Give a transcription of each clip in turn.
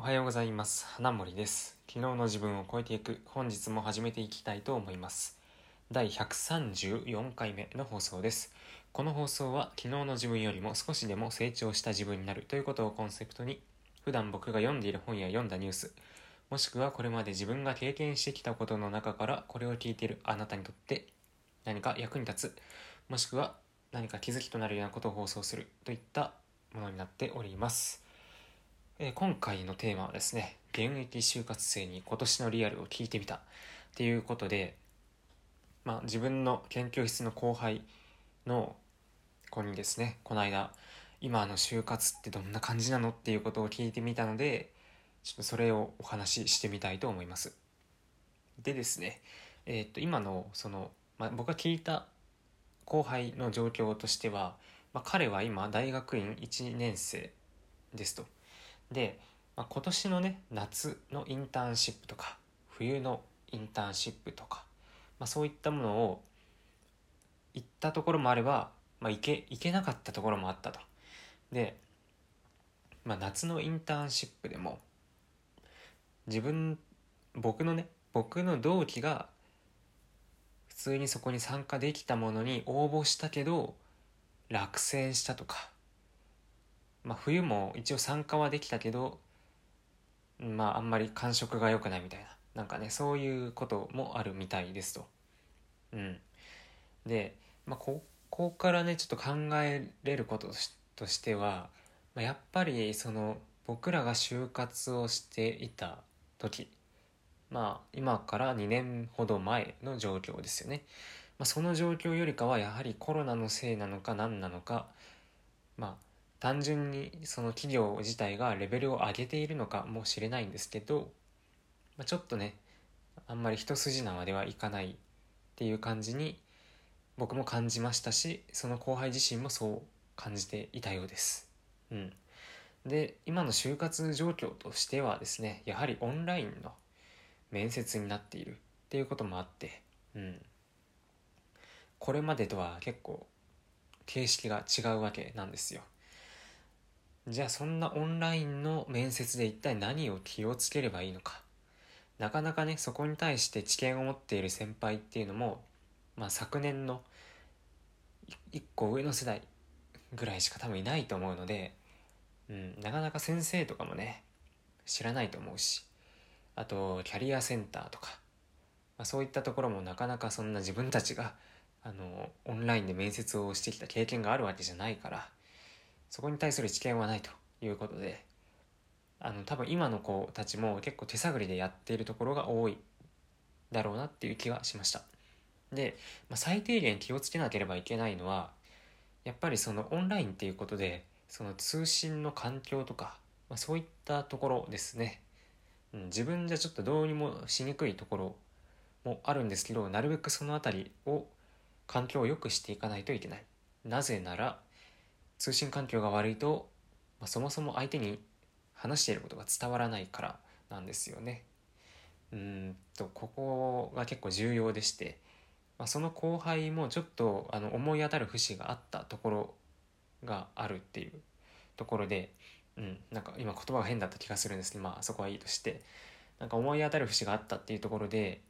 おはようございます。花森です。昨日の自分を超えていく。本日も始めていきたいと思います。第134回目の放送です。この放送は昨日の自分よりも少しでも成長した自分になる。ということをコンセプトに普段僕が読んでいる本や読んだニュースもしくはこれまで自分が経験してきたことの中からこれを聞いているあなたにとって何か役に立つ。もしくは何か気づきとなるようなことを放送する。といったものになっております。えー、今回のテーマはですね、現役就活生に今年のリアルを聞いてみたっていうことで、まあ、自分の研究室の後輩の子にですね、この間、今の就活ってどんな感じなのっていうことを聞いてみたので、ちょっとそれをお話ししてみたいと思います。でですね、えー、っと、今のその、まあ、僕が聞いた後輩の状況としては、まあ、彼は今大学院1年生ですと。で、まあ、今年のね夏のインターンシップとか冬のインターンシップとか、まあ、そういったものを行ったところもあれば、まあ、行け行けなかったところもあったと。で、まあ、夏のインターンシップでも自分僕のね僕の同期が普通にそこに参加できたものに応募したけど落選したとかまあ、冬も一応参加はできたけどまああんまり感触が良くないみたいななんかねそういうこともあるみたいですと。うん、で、まあ、ここからねちょっと考えれることとしては、まあ、やっぱりその僕らが就活をしていた時まあ今から2年ほど前の状況ですよね。まあ、その状況よりかはやはりコロナのせいなのか何なのかまあ単純にその企業自体がレベルを上げているのかもしれないんですけど、まあ、ちょっとねあんまり一筋縄ではいかないっていう感じに僕も感じましたしその後輩自身もそう感じていたようです。うん、で今の就活状況としてはですねやはりオンラインの面接になっているっていうこともあって、うん、これまでとは結構形式が違うわけなんですよ。じゃあそんなオンラインの面接で一体何を気をつければいいのか。なかなかねそこに対して知見を持っている先輩っていうのも、まあ、昨年の1個上の世代ぐらいしか多分いないと思うので、うん、なかなか先生とかもね知らないと思うしあとキャリアセンターとか、まあ、そういったところもなかなかそんな自分たちがあのオンラインで面接をしてきた経験があるわけじゃないからそこに対する知見はないということであの多分今の子たちも結構手探りでやっているところが多いだろうなっていう気はしました。で、まあ、最低限気をつけなければいけないのはやっぱりそのオンラインっていうことでその通信の環境とか、まあ、そういったところですね、うん、自分じゃちょっとどうにもしにくいところもあるんですけどなるべくその辺りを環境を良くしていかないといけない。なぜなら通信環境が悪いと、まあ、そもそも相手に話していることが伝わらないからなんですよね。うんとここが結構重要でして、まあ、その後輩もちょっとあの思い当たる節があったところがあるっていうところで、うん、なんか今言葉が変だった気がするんですけど、まあ、そこはいいとしてなんか思い当たる節があったっていうところで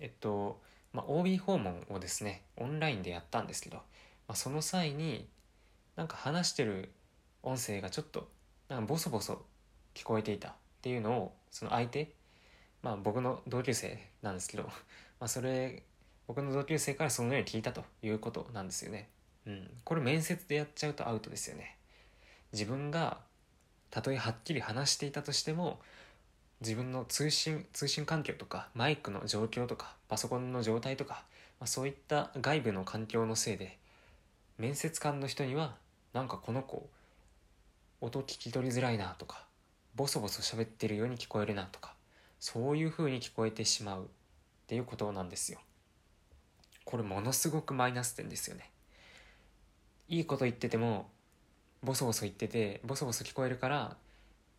えっと、まあ、OB 訪問をですねオンラインでやったんですけど、まあ、その際になんか話してる音声がちょっとなんかボソボソ聞こえていたっていうのをその相手まあ僕の同級生なんですけど まあそれ僕の同級生からそのように聞いたということなんですよね。うん、これ面接でやっちゃうとアウトですよね。自分がたとえはっきり話していたとしても自分の通信通信環境とかマイクの状況とかパソコンの状態とか、まあ、そういった外部の環境のせいで面接官の人にはなんかこの子音聞き取りづらいなとかボソボソ喋ってるように聞こえるなとかそういう風に聞こえてしまうっていうことなんですよ。これものすごくマイナス点ですよね。いいこと言っててもボソボソ言っててボソボソ聞こえるから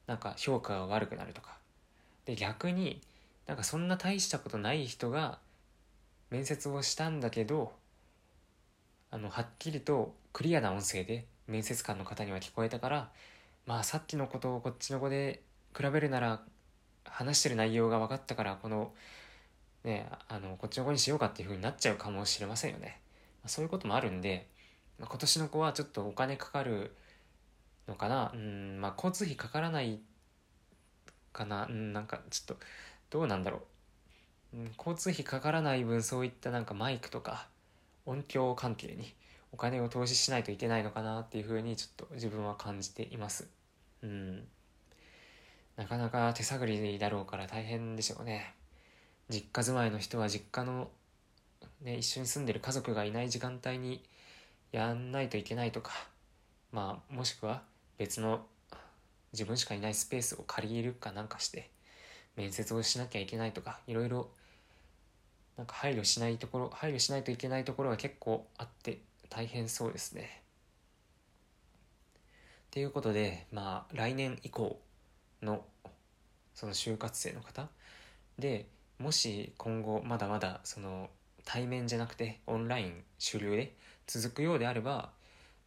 なんか評価が悪くなるとか。で逆になんかそんな大したことない人が面接をしたんだけどあのはっきりとクリアな音声で面接官の方には聞こえたからまあさっきのことをこっちの子で比べるなら話してる内容が分かったからこのねあのこっちの子にしようかっていう風になっちゃうかもしれませんよね。そういうこともあるんで、ま、今年の子はちょっとお金かかるのかな。うんまあ交通費かからないかな。うんなんかちょっとどうなんだろう、うん、交通費かからない分そういったなんかマイクとか音響関係にお金を投資しないといけないのかなっていうふうにちょっと自分は感じています。うん。なかなか手探りだろうから大変でしょうね。実家住まいの人は実家の、ね、一緒に住んでる家族がいない時間帯にやんないといけないとか。まあもしくは別の自分しかいないスペースを借りるかなんかして面接をしなきゃいけないとかいろいろなんか配慮しないところ配慮しないといけないところが結構あって大変そうですね。ということでまあ来年以降のその就活生の方でもし今後まだまだその対面じゃなくてオンライン主流で続くようであれば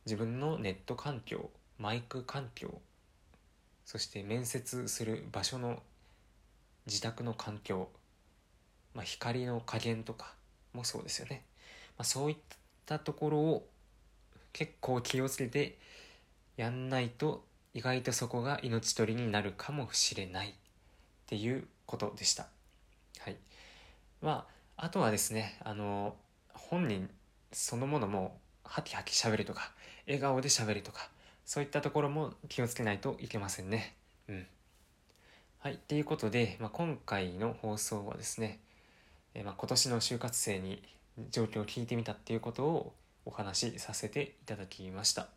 自分のネット環境マイク環境そして面接する場所の自宅の環境、まあ、光の加減とかもそうですよね、まあ、そういったところを結構気をつけてやんないと意外とそこが命取りになるかもしれないっていうことでした。はい。まあ、あとはですね、あの、本人そのものもハキハキ喋るとか、笑顔で喋るとか、そういったところも気をつけないといけませんね。うん。はい。ということで、まあ、今回の放送はですね、えまあ、今年の就活生に状況を聞いてみたっていうことをお話しさせていただきました。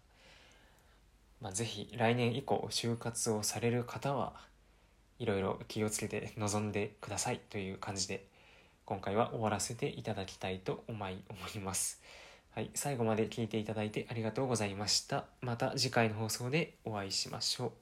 まあ、ぜひ来年以降就活をされる方はいろいろ気をつけて臨んでくださいという感じで今回は終わらせていただきたいと思います。はい、最後まで聞いていただいてありがとうございました。また次回の放送でお会いしましょう。